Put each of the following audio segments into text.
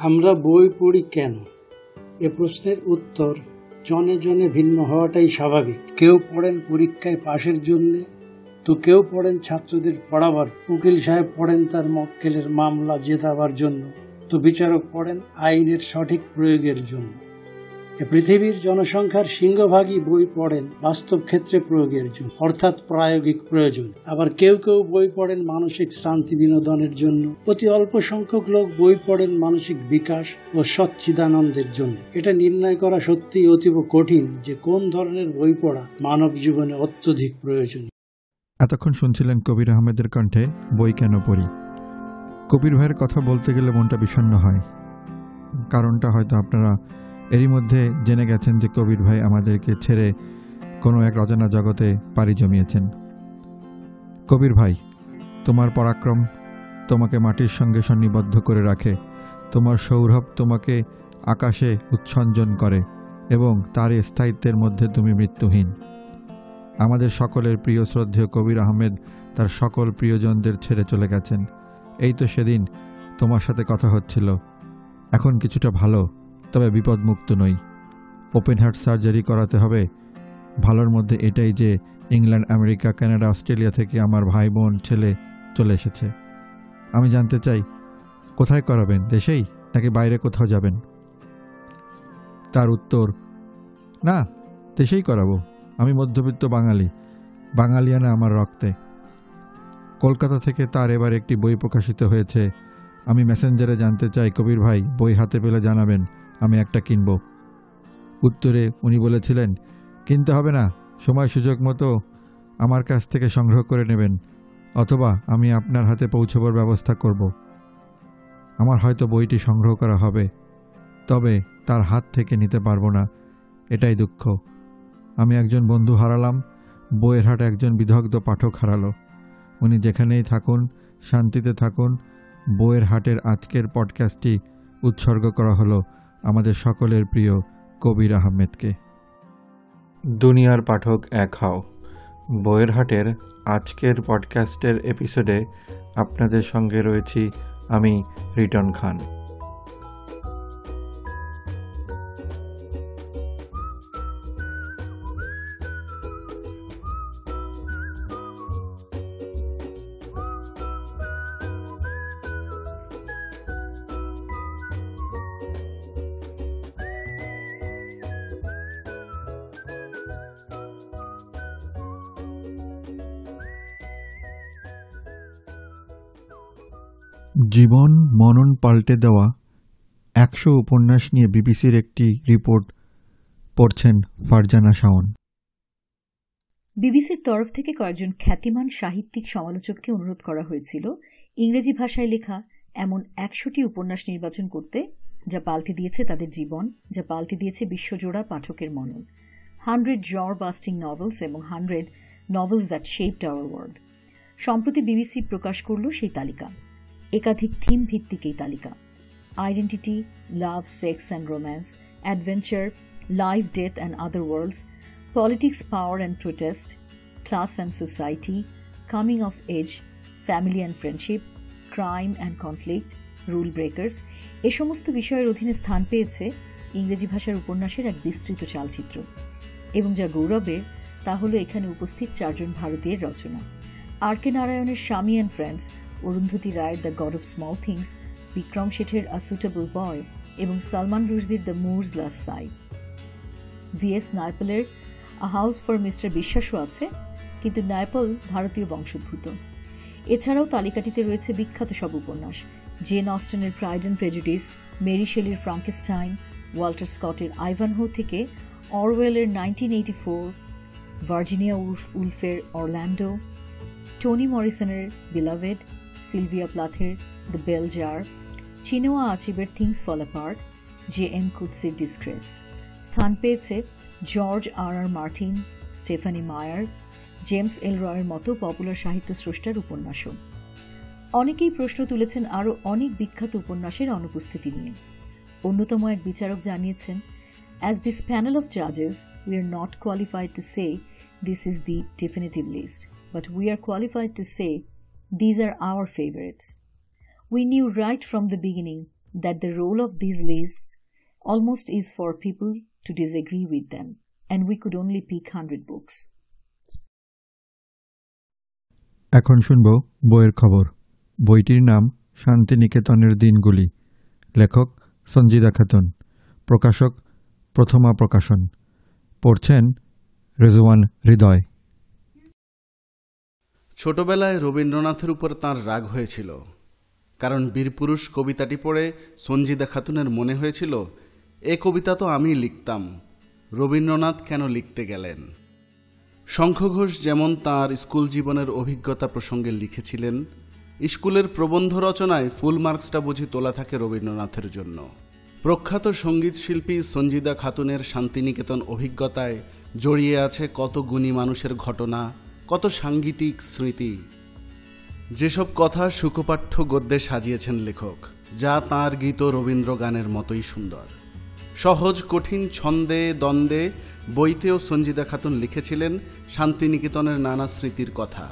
আমরা বই পড়ি কেন? এ প্রশ্নের উত্তর জনে জনে ভিন্ন হওয়াটাই স্বাভাবিক। কেউ পড়েন পরীক্ষায় পাশের জন্যে, তো কেউ পড়েন ছাত্রদের পড়াবার। উকিল সাহেব পড়েন তার মক্কেলের মামলা জেতাবার জন্য, তো বিচারক পড়েন আইনের সঠিক প্রয়োগের জন্য। পৃথিবীর জনসংখ্যার সিংহভাগই বই পড়েন বাস্তব ক্ষেত্রে প্রয়োগের জন্য, অর্থাৎ প্রায়োগিক প্রয়োজন। আবার কেউ কেউ বই পড়েন মানসিক শান্তি বিনোদনের জন্য। অতি অল্প সংখ্যক লোক বই পড়েন মানসিক বিকাশ ও সচ্চিদানন্দের জন্য। এটা নির্ণয় করা সত্যিই অতীব কঠিন যে কোন ধরনের বই পড়া মানব জীবনে অত্যধিক প্রয়োজন। এতক্ষণ শুনছিলেন কবির আহমেদের কণ্ঠে বই কেন পড়ি। কবির ভাইয়ের কথা বলতে গেলে মনটা বিষণ্ন হয়। কারণটা হয়তো আপনারা এরই মধ্যে জেনে গেছেন যে কবির ভাই আমাদেরকে ছেড়ে কোনো এক রচনা জগতে পাড়ি জমিয়েছেন। কবির ভাই, তোমার পরাক্রম তোমাকে মাটির সঙ্গে সন্নিবদ্ধ করে রাখে। তোমার সৌরভ তোমাকে আকাশে উচ্ছঞ্জন করে এবং তার স্থায়িত্বের মধ্যে তুমি মৃত্যুহীন। আমাদের সকলের প্রিয় শ্রদ্ধেয় কবির আহমেদ তার সকল প্রিয়জনদের ছেড়ে চলে গেছেন। এই তো সেদিন তোমার সাথে কথা হচ্ছিল। এখন কিছুটা ভালো তবে বিপদমুক্ত নই। ওপেন হার্ট সার্জারি করাতে হবে। ভালোর মধ্যে এটাই যে ইংল্যান্ড, আমেরিকা, কানাডা, অস্ট্রেলিয়া থেকে আমার ভাই বোন ছেলে চলে এসেছে। আমি জানতে চাই, কোথায় করাবেন, দেশেই নাকি বাইরে কোথাও যাবেন? তার উত্তর, না, দেশেই করাবো। আমি মধ্যবিত্ত বাঙালি। বাঙালিয়ানা আমার রক্তে। কলকাতা থেকে তার এবার একটি বই প্রকাশিত হয়েছে। আমি মেসেঞ্জারে জানতে চাই, কবির ভাই, বই হাতে পেলে জানাবেন। আমি একটা কিনব। উত্তরে উনি বলেছিলেন, কিনতে হবে না, সময় সুযোগ মতো আমার কাছ থেকে সংগ্রহ করে নেবেন, অথবা আমি আপনার হাতে পৌঁছবার ব্যবস্থা করব। আমার হয়তো বইটি সংগ্রহ করা হবে, তবে তার হাত থেকে নিতে পারব না, এটাই দুঃখ। আমি একজন বন্ধু হারালাম, বইয়ের হাট একজন বিদগ্ধ পাঠক হারালো। উনি যেখানেই থাকুন, শান্তিতে থাকুন, বইয়ের হাটের আজকের পডকাস্টটি উৎসর্গ করা হলো। আমাদের সকলের প্রিয় কবির আহমেদকে। দুনিয়ার পাঠক এক হাও। বইয়ের হাটের আজকের পডকাস্টের এপিসোডে আপনাদের সঙ্গে রয়েছি আমি রিটন খান। জীবন মনন পাল্টে দেওয়া একশো উপন্যাস নিয়ে বিবিসির একটি রিপোর্ট পড়ছেন ফারজানা শাওন। বিবিসির তরফ থেকে কয়েকজন খ্যাতিমান সাহিত্যিক সমালোচককে অনুরোধ করা হয়েছিল, ইংরেজি ভাষায় লেখা এমন একশোটি উপন্যাস নির্বাচন করতে, যা পাল্টে দিয়েছে তাদের জীবন, যা পাল্টে দিয়েছে বিশ্বজোড়া পাঠকের মনন। হান্ড্রেড জর বাস্টিং নভেলস এবং hundred novels that shaped our world. সম্প্রতি বিবিসি প্রকাশ করল সেই তালিকা। একাধিক থিম ভিত্তিক এই তালিকা। Identity love sex and romance adventure life death and other worlds politics power and protest class and society coming of age family and friendship crime and conflict rule breakers এ সমস্ত বিষয়ের অধীনে স্থান পেয়েছে ইংরেজি ভাষার উপন্যাসের এক বিস্তৃত চালচিত্র। এবং যা গৌরবের তা হল এখানে উপস্থিত চারজন ভারতীয়ের রচনা। আর কে নারায়ণের স্বামী অ্যান্ড ফ্রেন্ডস অরুন্ধতী রায়ের the god of small things Vikram শেঠের a suitable boy এবং Salman রুশদির the Moor's last sigh V S নাইপলের a house for mister বিশ্বাসও আছে, কিন্তু নাইপল ভারতীয় বংশোদ্ভূত। এছাড়াও তালিকাটিতে রয়েছে বিখ্যাত সব উপন্যাস জেন অস্টনের প্রাইড অ্যান্ড প্রেজুডিস মেরি শেলির ফ্রাঙ্কেস্টাইন ওয়াল্টার স্কটের আইভানহো থেকে অরওয়েলের নাইনটিন এইটি ফোর ভার্জিনিয়া উলফের অরল্যান্ডো টনি মরিসনের বিলাভেড সিলভিয়া প্লাথের the bell jar Chinua আচিবের things fall apart J M কুৎসির disgrace স্থান পেয়েছে George R R Martin Stephenie Meyer James L রয়ের মতো পপুলার সাহিত্য স্রষ্টার উপন্যাসও। অনেকেই প্রশ্ন তুলেছেন আরও অনেক বিখ্যাত উপন্যাসের অনুপস্থিতি নিয়ে। অন্যতম এক বিচারক জানিয়েছেন as this panel of জাজেস we are not qualified to say this is the definitive list but we are qualified to say these are our favorites. We knew right from the beginning that the role of these lists almost is for people to disagree with them, and we could only pick 100 books. এখন শুনব বইয়ের খবর বইটির নাম শান্তিনিকেতনের দিনগুলি লেখক সঞ্জিদা খাতুন প্রকাশক প্রথমা প্রকাশন পড়ছেন রেজওয়ান হৃদয় ছোটবেলায় রবীন্দ্রনাথের উপর তার রাগ হয়েছিল, কারণ বীরপুরুষ কবিতাটি পড়ে সঞ্জিদা খাতুনের মনে হয়েছিল, এ কবিতা তো আমি লিখতাম, রবীন্দ্রনাথ কেন লিখতে গেলেন? শঙ্খ ঘোষ যেমন তার স্কুল জীবনের অভিজ্ঞতা প্রসঙ্গে লিখেছিলেন, স্কুলের প্রবন্ধ রচনায় ফুল মার্কসটা বুঝি তোলা থাকে রবীন্দ্রনাথের জন্য। প্রখ্যাত সংগীত শিল্পী সঞ্জিদা খাতুনের শান্তিনিকেতন অভিজ্ঞতায় জড়িয়ে আছে কত গুণী মানুষের ঘটনা কত সাঙ্গীতিক স্মৃতি। যেসব কথা সুখপাঠ্য গদ্যে সাজিয়েছেন লেখক, যা তার গীত রবীন্দ্র গানের মতোই সুন্দর। সহজ, কঠিন, ছন্দে, দ্বন্দ্বে বইতেও সঞ্জিদা খাতুন লিখেছিলেন শান্তিনিকেতনের নানা স্মৃতির কথা।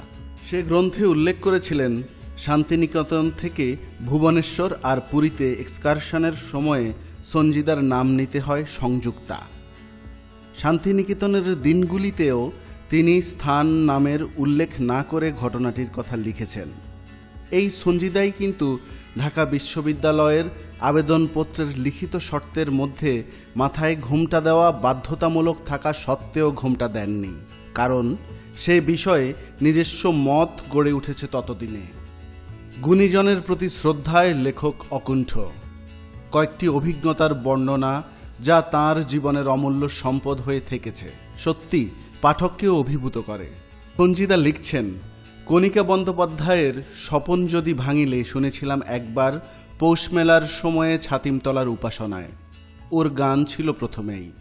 সে গ্রন্থে উল্লেখ করেছিলেন, শান্তিনিকেতন থেকে ভুবনেশ্বর আর পুরীতে এক্সকারশনের সময়ে সঞ্জিদার নাম নিতে হয় সংযুক্তা। শান্তিনিকেতনের দিনগুলিতেও তিনি স্থান নামের উল্লেখ না করে ঘটনাটির কথা লিখেছেন। এই সঞ্জিদাই কিন্তু ঢাকা বিশ্ববিদ্যালয়ের আবেদনপত্রের লিখিত শর্তের মধ্যে মাথায় ঘোমটা দেওয়া বাধ্যতামূলক থাকা সত্ত্বেও ঘোমটা দেননি, কারণ সে বিষয়ে নিজস্ব মত গড়ে উঠেছে ততদিনে। গুণীজনের প্রতি শ্রদ্ধায় লেখক অকুণ্ঠ। কয়েকটি অভিজ্ঞতার বর্ণনা যা তার জীবনের অমূল্য সম্পদ হয়ে থেকেছে। সত্যি পাঠককেও অভিভূত করে। সঞ্জিদা লিখছেন, কণিকা বন্দ্যোপাধ্যায়ের স্বপন যদি ভাঙিলে শুনেছিলাম একবার পৌষমেলার সময়ে ছাতিমতলার উপাসনায়। ওর গান ছিল প্রথমেই।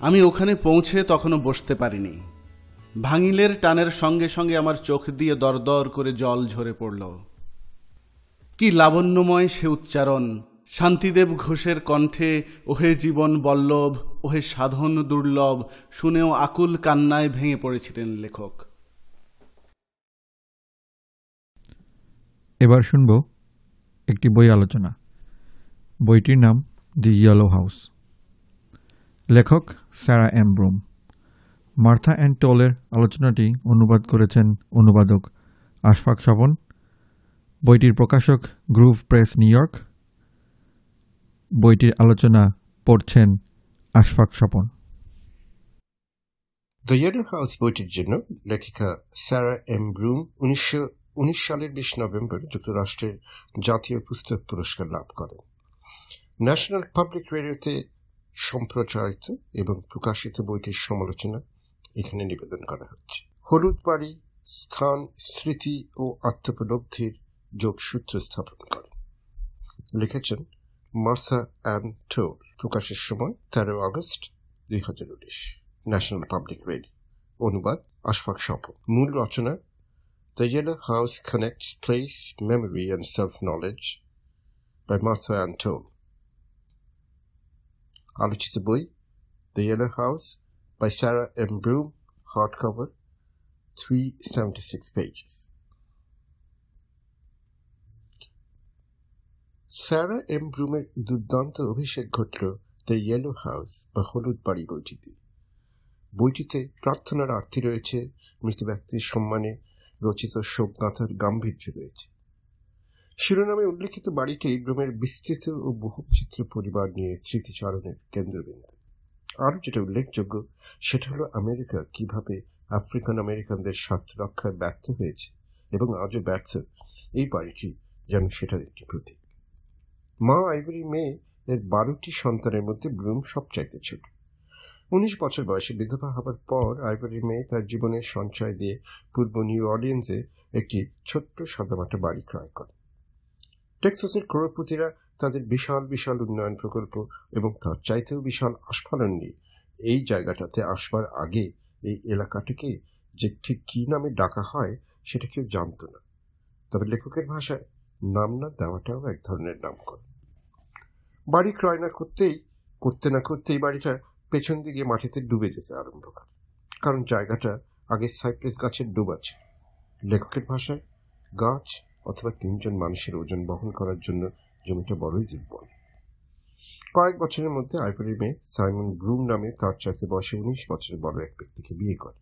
আমি ওখানে পৌঁছে তখনও বসতে পারিনি। ভাঙিলের টানের সঙ্গে সঙ্গে আমার চোখ দিয়ে দরদর করে জল ঝরে পড়ল। কি লাবণ্যময় সে উচ্চারণ শান্তিদেব ঘোষের কণ্ঠে, ওহে জীবন বল্লভ, ওহে সাধন দুর্লভ শুনেও আকুল কান্নায় ভেঙে পড়েছিলেন লেখক। এবার শুনব একটি বই আলোচনা। বইটির নাম দি ইয়েলো হাউস লেখক Sarah M Broom. Martha and টোলের আলোচনাটি অনুবাদ করেছেন অনুবাদক আশফাক স্বপন বইটির প্রকাশক গ্রুভ প্রেস, নিউ ইয়র্ক। বইটির আলোচনা পড়ছেন Ashfaq Swapan. The yellow house বইটির জন্য লেখিকা স্যারা এম ব্রুম উনিশশো উনিশ সালের বিশ নভেম্বর যুক্তরাষ্ট্রের জাতীয় পুস্তক পুরস্কার লাভ করেন। ন্যাশনাল পাবলিক রেডিওতে সম্প্রচারিত এবং প্রকাশিত বইটির সমালোচনা এখানে নিবেদন করা হচ্ছে। হলুদ বাড়ি, স্থান, স্মৃতি ও আত্মোপলব্ধির যোগসূত্র স্থাপন করে লিখেছেন মার্থা অ্যান্ড টোল প্রকাশের সময় তেরো আগস্ট দুই হাজার উনিশ ন্যাশনাল পাবলিক রেডিও অনুবাদ আশফাক স্বপন মূল রচনা The Yellow House connects place, memory, and self-knowledge by Martha Ann Toll. আলোচিত বই The Yellow House by Sarah M. Broom, hardcover, 376 pages. Sarah M ব্রুমের দুর্দান্ত অভিষেক ঘটল দ্য ইয়েলো হাউস বা হলুদ বাড়ি বইটিতে। বইটিতে প্রার্থনার আর্থী রয়েছে, মৃত ব্যক্তির সম্মানে রচিত শোকগাথার গাম্ভীর্য রয়েছে। শিরোনামে উল্লেখিত বাড়িটি ব্রোমের বিস্তৃত ও বহুচিত্র পরিবার নিয়ে স্মৃতিচারণের কেন্দ্রবিন্দু। আরও যেটা উল্লেখযোগ্য, সেটা হলো আমেরিকা কীভাবে আফ্রিকান আমেরিকানদের স্বার্থ রক্ষায় ব্যর্থ হয়েছে এবং আজও ব্যর্থ এই বাড়িটি যেন সেটার একটি প্রতীক। মা আইভরি মেয়ে এর বারোটি সন্তানের মধ্যে ব্লুম সবচাইতে ছোট। উনিশ বছর বয়সে বিধবা হবার পর আইভরি মেয়ে তার জীবনের সঞ্চয় দিয়ে পূর্ব নিউ অর্লিয়েন্সে একটি ছোট্ট সাদামাটা বাড়ি ক্রয় করে। টেক্সাসের ক্রোড়পতিরা তাদের বিশাল বিশাল উন্নয়ন প্রকল্প এবং তার চাইতেও বিশাল আস্ফালন নিয়ে এই জায়গাটাতে আসবার আগে এই এলাকাটিকে যে ঠিক কি নামে ডাকা হয় সেটা কেউ জানত না। তবে লেখকের ভাষায় নাম না দেওয়াটাও এক ধরনের নামকরণ। বাড়ি ক্রয় না করতেই, করতে না করতেই বাড়িটা পেছন দিকে মাটিতে ডুবে যেতে আরম্ভ করে। কারণ জায়গাটা আগে সাইপ্রেস গাছের ডুব আছে। লেখকের ভাষায় গাছ অথবা তিনজন মানুষের ওজন বহন করার জন্য জমিটা বড়ই দুর্বল। কয়েক বছরের মধ্যে আইভরি মেয়ে সাইমন ব্রুম নামে তার চাইতে বয়সে উনিশ বছরের বড় এক ব্যক্তিকে বিয়ে করে।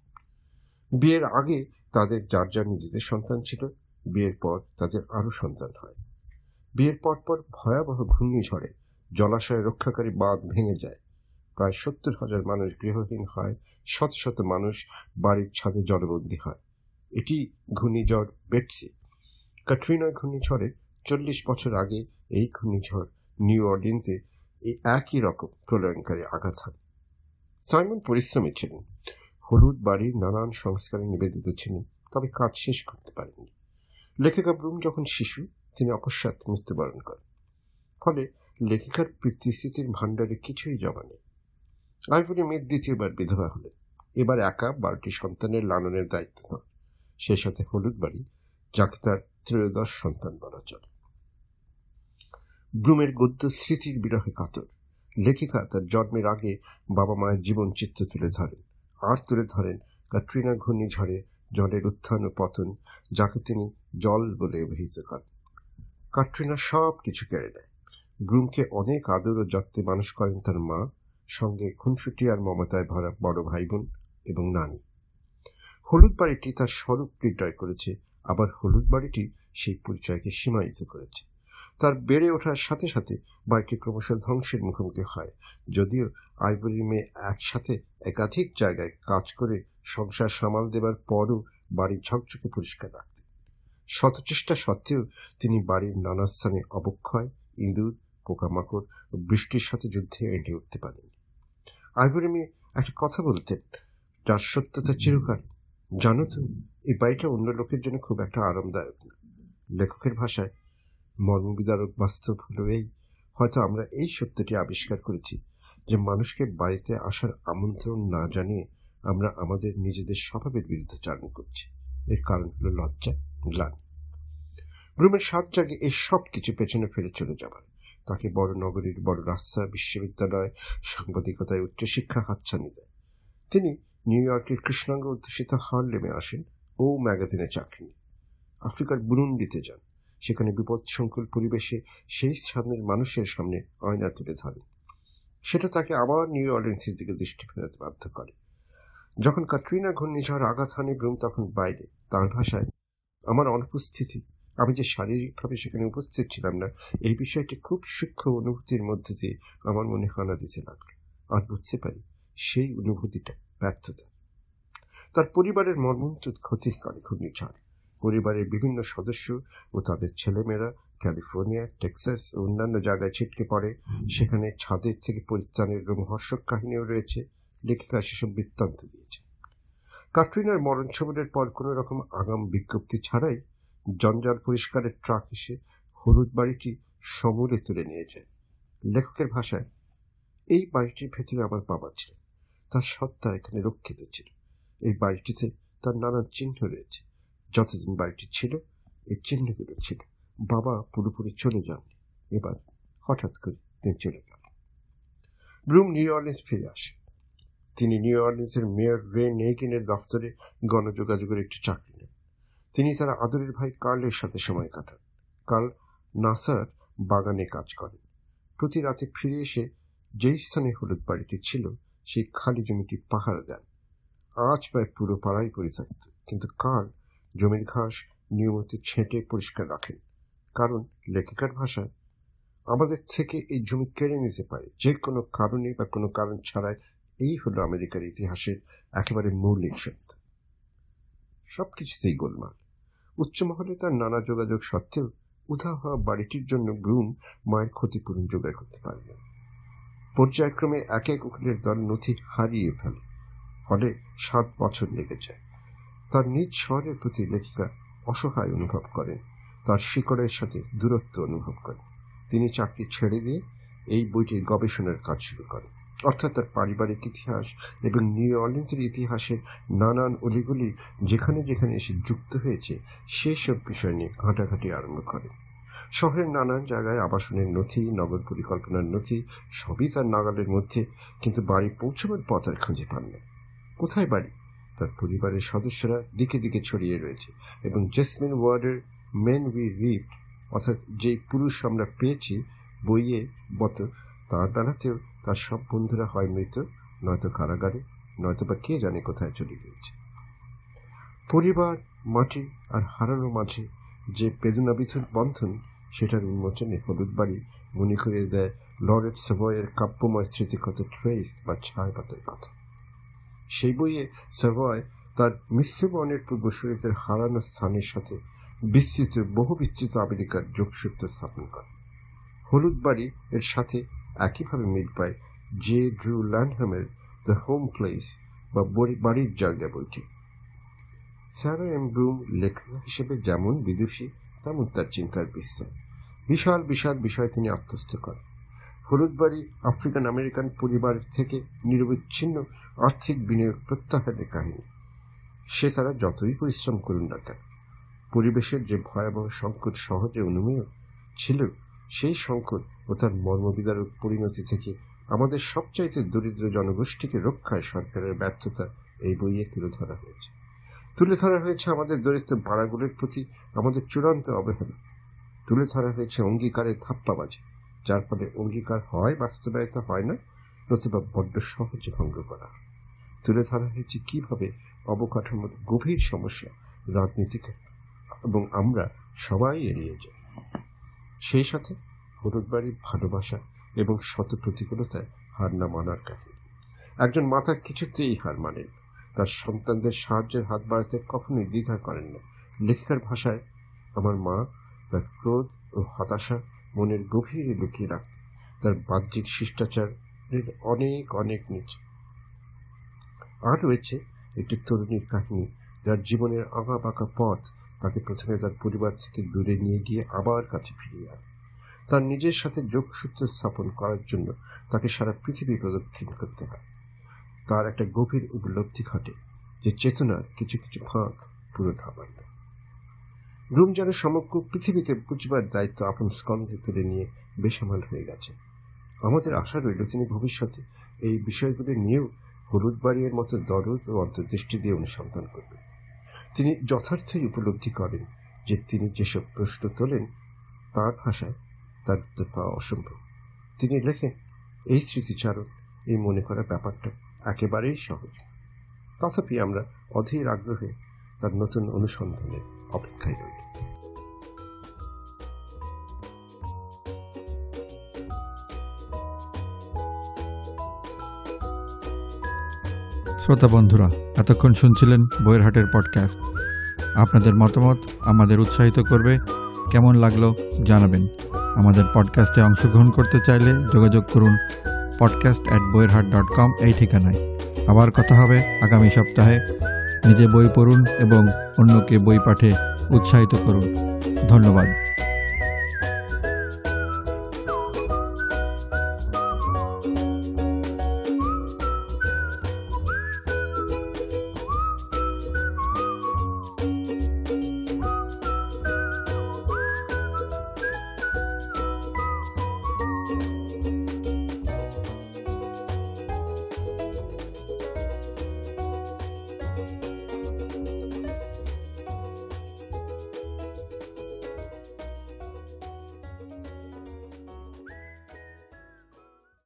বিয়ের আগে তাদের যার যার নিজেদের সন্তান ছিল বিয়ের পর তাদের আরও সন্তান হয়। বিয়ের পর পর ভয়াবহ ঘূর্ণিঝড়ে জলাশয় রক্ষাকারী বাঁধ ভেঙে যায়। প্রায় সত্তর হাজার মানুষ গৃহহীন হয়, শত শত মানুষ বাড়ির ছাদে জলবন্দী হয়। এটি ঘূর্ণিঝড় বেটসি। কাটরিনা ঘূর্ণিঝড়ে চল্লিশ বছর আগে এই ঘূর্ণিঝড় নিউ অর্ডিন্সে এই একই রকম প্রলয়নকারী আঘাত হয়। সাইমন পরিশ্রমী ছিলেন। হলুদ বাড়ির নানান সংস্কারে নিবেদিত ছিলেন, তবে কাজ শেষ করতে পারেননি। লেখিকা ব্রুম যখন শিশু, তিনি অকস্মাৎ মৃত্যুবরণ করেন। ফলে লেখিকার পিতৃস্থিতির ভাণ্ডারে কিছুই জমা নেই। আইভরি মেয়ের দ্বিতীয়বার বিধবা হলেন এবার একা বারোটি সন্তানের লালনের দায়িত্ব নয়। সেই সাথে হলুদ বাড়ি, যাকে তার ত্রয়োদশ সন্তান বলা চলে। ব্রুমের গদ্য স্মৃতির বিরহে কাতর। লেখিকা তার জন্মের আগে বাবা মায়ের জীবন চিত্র তুলে ধরেন। আর তুলে ধরেন কাট্রিনা ঘূর্ণিঝড়ে জলের উত্থান ও পতন, যাকে তিনি জল বলে অভিহিত করেন। কাট্রিনা সব কিছু কেড়ে নেয়। ব্রুমকে অনেক আদর ও যত্নে মানুষ করেন তার মা, সঙ্গে খুনসুটি আর মমতায় ভরা বড় ভাই বোন এবং নানি। হলুদ বাড়িটি তার স্বরূপ নির্ণয় করেছে, আবার হলুদ বাড়িটি সেই পরিচয়কে সীমায়িত করেছে। তার বেড়ে ওঠার সাথে সাথে বাড়িটি ক্রমশ ধ্বংসের মুখোমুখি হয়, যদিও আইভরি মেয়ে একসাথে একাধিক জায়গায় কাজ করে সংসার সামাল দেবার পরও বাড়ি ঝকঝকে পরিষ্কার রাখতেন শত চেষ্টা সত্ত্বেও তিনি বাড়ির নানা স্থানে অবক্ষয়, ইঁদুর, পোকামাকড় ও বৃষ্টির সাথে যুদ্ধে এড়িয়ে উঠতে পারেন। আইভরি মেয়ে একটা কথা বলতেন, যার সত্যতা চিরকাল, জানো তো, এই বাড়িটা অন্য লোকের জন্য খুব একটা আরামদায়ক না। লেখকের ভাষায়, মর্মবিদারক বাস্তব হলো এই, হয়তো আমরা এই সত্যটি আবিষ্কার করেছি যে মানুষকে বাড়িতে আসার আমন্ত্রণ না জানিয়ে আমরা আমাদের নিজেদের স্বভাবের বিরুদ্ধে চালন করছি। এর কারণ হলো লজ্জা, গ্লান। ব্রুমের সাত জাগে এই সব কিছু পেছনে ফেলে চলে যাবার তাকে বড় নগরীর, বড় রাস্তা, বিশ্ববিদ্যালয়, সাংবাদিকতায় উচ্চশিক্ষা হাতছানি দেয়। তিনি নিউ ইয়র্কের কৃষ্ণাঙ্গ অধ্যুষিত হারলেমে আসেন ও ম্যাগাজিনে চাকরি আফ্রিকার বুরুন্ডিতে যান। সেখানে বিপদসংকুল পরিবেশে সেই স্থানের মানুষের সামনে আয়না তুলে ধরেন। সেটা তাকে আবার নিউ অর্লিন্সের দিকে দৃষ্টি ফেরাতে বাধ্য করে। যখন কাটরিনা ঘূর্ণিঝড় আঘাত হানি তখন বাইরে। তার ভাষায়, আমার অনুপস্থিতি, আমি যে শারীরিকভাবে সেখানে উপস্থিত ছিলাম না, এই বিষয়টি খুব সূক্ষ্ম অনুভূতির মধ্যে দিয়ে আমার মনে হানা দিতে লাগল। আজ বুঝতে পারি সেই অনুভূতিটা ব্যর্থতা। তার পরিবারের মর্মন্তুদ ক্ষতি করে ঘূর্ণিঝড়। পরিবারের বিভিন্ন সদস্য ও তাদের ছেলেমেয়েরা ক্যালিফোর্নিয়া, টেক্সাস ও অন্যান্য জায়গায় ছিটকে পড়ে। সেখানে ছাদের থেকে পরিত্রাণের রোমহর্ষক কাহিনীও রয়েছে। লেখিকা সেসব বৃত্তান্ত দিয়েছে কাটরিনার মরণ ছবলের পর কোনো রকম আগাম বিজ্ঞপ্তি ছাড়াই জঞ্জাল পরিষ্কারের ট্রাক এসে হলুদ বাড়িটি সমূলে তুলে নিয়ে যায় লেখকের ভাষায়, এই বাড়িটির ভেতরে আমার বাবা ছিল তার সত্তা এখানে রক্ষিত ছিল। এই বাড়িটিতে তার নানান চিহ্ন রয়েছে। যতদিন বাড়িটি ছিল, এই চিহ্নগুলো ছিল। বাবা পুরোপুরি চলে যাননি। এবার হঠাৎ করে তিনি চলে গেল ব্রুম নিউ অর্লিন্স ফিরে আসে। তিনি নিউ অর্লিন্সের মেয়র রে নেগিনের দফতরে গণযোগাযোগের একটি চাকরি নেন। তিনি তার আদরের ভাই কার্লের সাথে সময় কাটান। কার্ল নাসার বাগানে কাজ করেন। প্রতি রাতে ফিরে এসে যেই স্থানে হলুদ বাড়িটি ছিল, সেই খালি জমিটি পাহারা দেন। আজ প্রায় পুরো পাড়াই পড়ে থাকত, কিন্তু কার্ল জমির ঘাস নিয়মিত ছেঁটে পরিষ্কার রাখেন। কারণ লেখিকার ভাষায় আমাদের থেকে এই জমি কেড়ে নিতে পারে। যে কোনো কারণে বা কোনো কারণ ছাড়াই এই হলো আমেরিকার ইতিহাসের একেবারে মৌলিক সত্য। সবকিছুতেই গোলমাল। উচ্চমহলে তার নানা যোগাযোগ সত্ত্বেও উধা হওয়া বাড়িটির জন্য ব্রুম মায়ের ক্ষতিপূরণ জোগাড় করতে পারলেন পর্যায়ক্রমে এক এক উকিলের দল নথি হারিয়ে ফেলে। ফলে সাত বছর লেগে যায়। তার নিজ শহরের প্রতি লেখিকা অসহায় অনুভব করেন। তার শিকড়ের সাথে দূরত্ব অনুভব করেন। তিনি চাকরি ছেড়ে দিয়ে এই বইটির গবেষণার কাজ শুরু করেন। অর্থাৎ তার পারিবারিক ইতিহাস এবং নিউ অর্লিন্সের ইতিহাসের নানান অলিগুলি যেখানে যেখানে এসে যুক্ত হয়েছে, সেসব বিষয় নিয়ে ঘাঁটাঘাঁটি আরম্ভ করে। শহরের নানান জায়গায় আবাসনের নথি, নগর পরিকল্পনার নথি, সবই তার নাগালের মধ্যে, কিন্তু বাড়ি পৌঁছবার পথ আর খুঁজে পান না। কোথায় বাড়ি? তার পরিবারের সদস্যরা দিকে দিকে ছড়িয়ে রয়েছে এবং জেসমিন ওয়ার্ডের মেন উই রিড, অর্থাৎ যেই পুরুষ আমরা পেয়েছি, বইয়ে মতো তার বেলাতেও তার সব বন্ধুরা হয় মৃত, নয়তো কারাগারে, নয়তো বা কে জানে কোথায় চলে গিয়েছে। পরিবার, মাটি আর হারানো মাঝে যে বেদনাবিথুর বন্ধন, সেটার উন্মোচনে হলুদ বাড়ি মনে করিয়ে দেয় লরেট সভয়ের কাব্যময় স্মৃতিকথা ট্রেস বা ছায়াপাতের কথা। সেই বইয়ে সভয় তার মিশ্র মিশ্রবর্ণের পূর্বসূরীদের হারানো স্থানের সাথে বিস্তৃত, বহু বিস্তৃত আমেরিকার যোগসূত্র স্থাপন করে। হলুদ বাড়ি এর সাথে একইভাবে মিল পায় জে ড্রু ল্যান্ডহামের দ্য হোম প্লেস বা বাড়ির জায়গা বইটি। স্যারা এম ব্রুম লেখক হিসেবে যেমন বিদুষী, তেমন তার চিন্তার বিস্তার। বিশাল বিশাল বিষয় তিনি আত্মস্থ করেন। হলুদ বাড়ি আফ্রিকান আমেরিকান পরিবার থেকে নিরবিচ্ছিন্ন আর্থিক বিনিয়োগ প্রত্যাহারের কাহিনী। সে তারা যতই পরিশ্রম করুন না কেন, পরিবেশের যে ভয়াবহ সংকট সহজে অনুমেয় ছিল সেই সংকট ও তার মর্মবিদারক পরিণতি থেকে আমাদের সবচাইতে দরিদ্র জনগোষ্ঠীকে রক্ষায় সরকারের ব্যর্থতা এই বইয়ে তুলে ধরা হয়েছে। তুলে ধরা হয়েছে আমাদের দরিদ্র পাড়াগুলির প্রতি আমাদের চূড়ান্ত অবহেলা। তুলে ধরা হয়েছে অঙ্গীকারের ধাপ্পাবাজি, যার ফলে অঙ্গীকার হয়, বাস্তবায়িত হয় না, নতুবা বড্ড সহজে ভঙ্গ করা তুলে ধরা হয়েছে কীভাবে অবকাঠামোর গভীর সমস্যা রাজনীতিকে এবং আমরা সবাই এড়িয়ে যাই। সেই সাথে হলুদ বাড়ির ভালোবাসা এবং শত প্রতিকূলতায় হার না মানার কাহিনী। একজন মাথা কিছুতেই হার মানেন তার সন্তানদের সাহায্যের হাত বাড়াতে কখনোই দ্বিধা করেন না। লেখিকার ভাষায়, আমার মা তার ক্রোধ ও হতাশা মনের গভীরে লুকিয়ে রাখত। তার বাহ্যিক শিষ্টাচারের অনেক অনেক নিচে। আর রয়েছে একটি তরুণীর কাহিনী, যার জীবনের আঁকা বাঁকা পথ তাকে প্রথমে তার পরিবার থেকে দূরে নিয়ে গিয়ে আবার কাছে ফিরিয়ে আনে। তার নিজের সাথে যোগসূত্র স্থাপন করার জন্য তাকে সারা পৃথিবী প্রদক্ষিণ করতে হয়। তার একটা গভীর উপলব্ধি ঘটে যে চেতনার কিছু কিছু ফাঁক পূরণ হবার না রুম যেন সমগ্র পৃথিবীকে বুঝবার দায়িত্ব আপন স্কন্ধে তুলে নিয়ে বেসামাল হয়ে গেছে। আমাদের আশা রইল তিনি ভবিষ্যতে এই বিষয়গুলি নিয়েও হলুদ বাড়ির মতো দরদ ও অন্তর্দৃষ্টি দিয়ে অনুসন্ধান করবেন। তিনি যথার্থই উপলব্ধি করেন যে তিনি যেসব প্রশ্ন তোলেন, তার ভাষায় তার উত্তর পাওয়া অসম্ভব। তিনি লেখেন, এই স্মৃতিচারণ, এই মনে করা ব্যাপারটা একেবারেই সহজ। তথাপি আমরা অধীর আগ্রহে তার নতুন অনুসন্ধানের অপেক্ষায় রইল শ্রোতা বন্ধুরা, এতক্ষণ শুনছিলেন বইয়ের হাটের পডকাস্ট আপনাদের মতামত আমাদের উৎসাহিত করবে, কেমন লাগল জানাবেন। আমাদের পডকাস্টে অংশগ্রহণ করতে চাইলে যোগাযোগ করুন পডকাস্ট অ্যাট বইয়ের হাট ডট কম এই ঠিকানায়। আবার কথা হবে আগামী সপ্তাহে। নিজে বই পড়ুন এবং অন্যকে বই পাঠে উৎসাহিত করুন। ধন্যবাদ।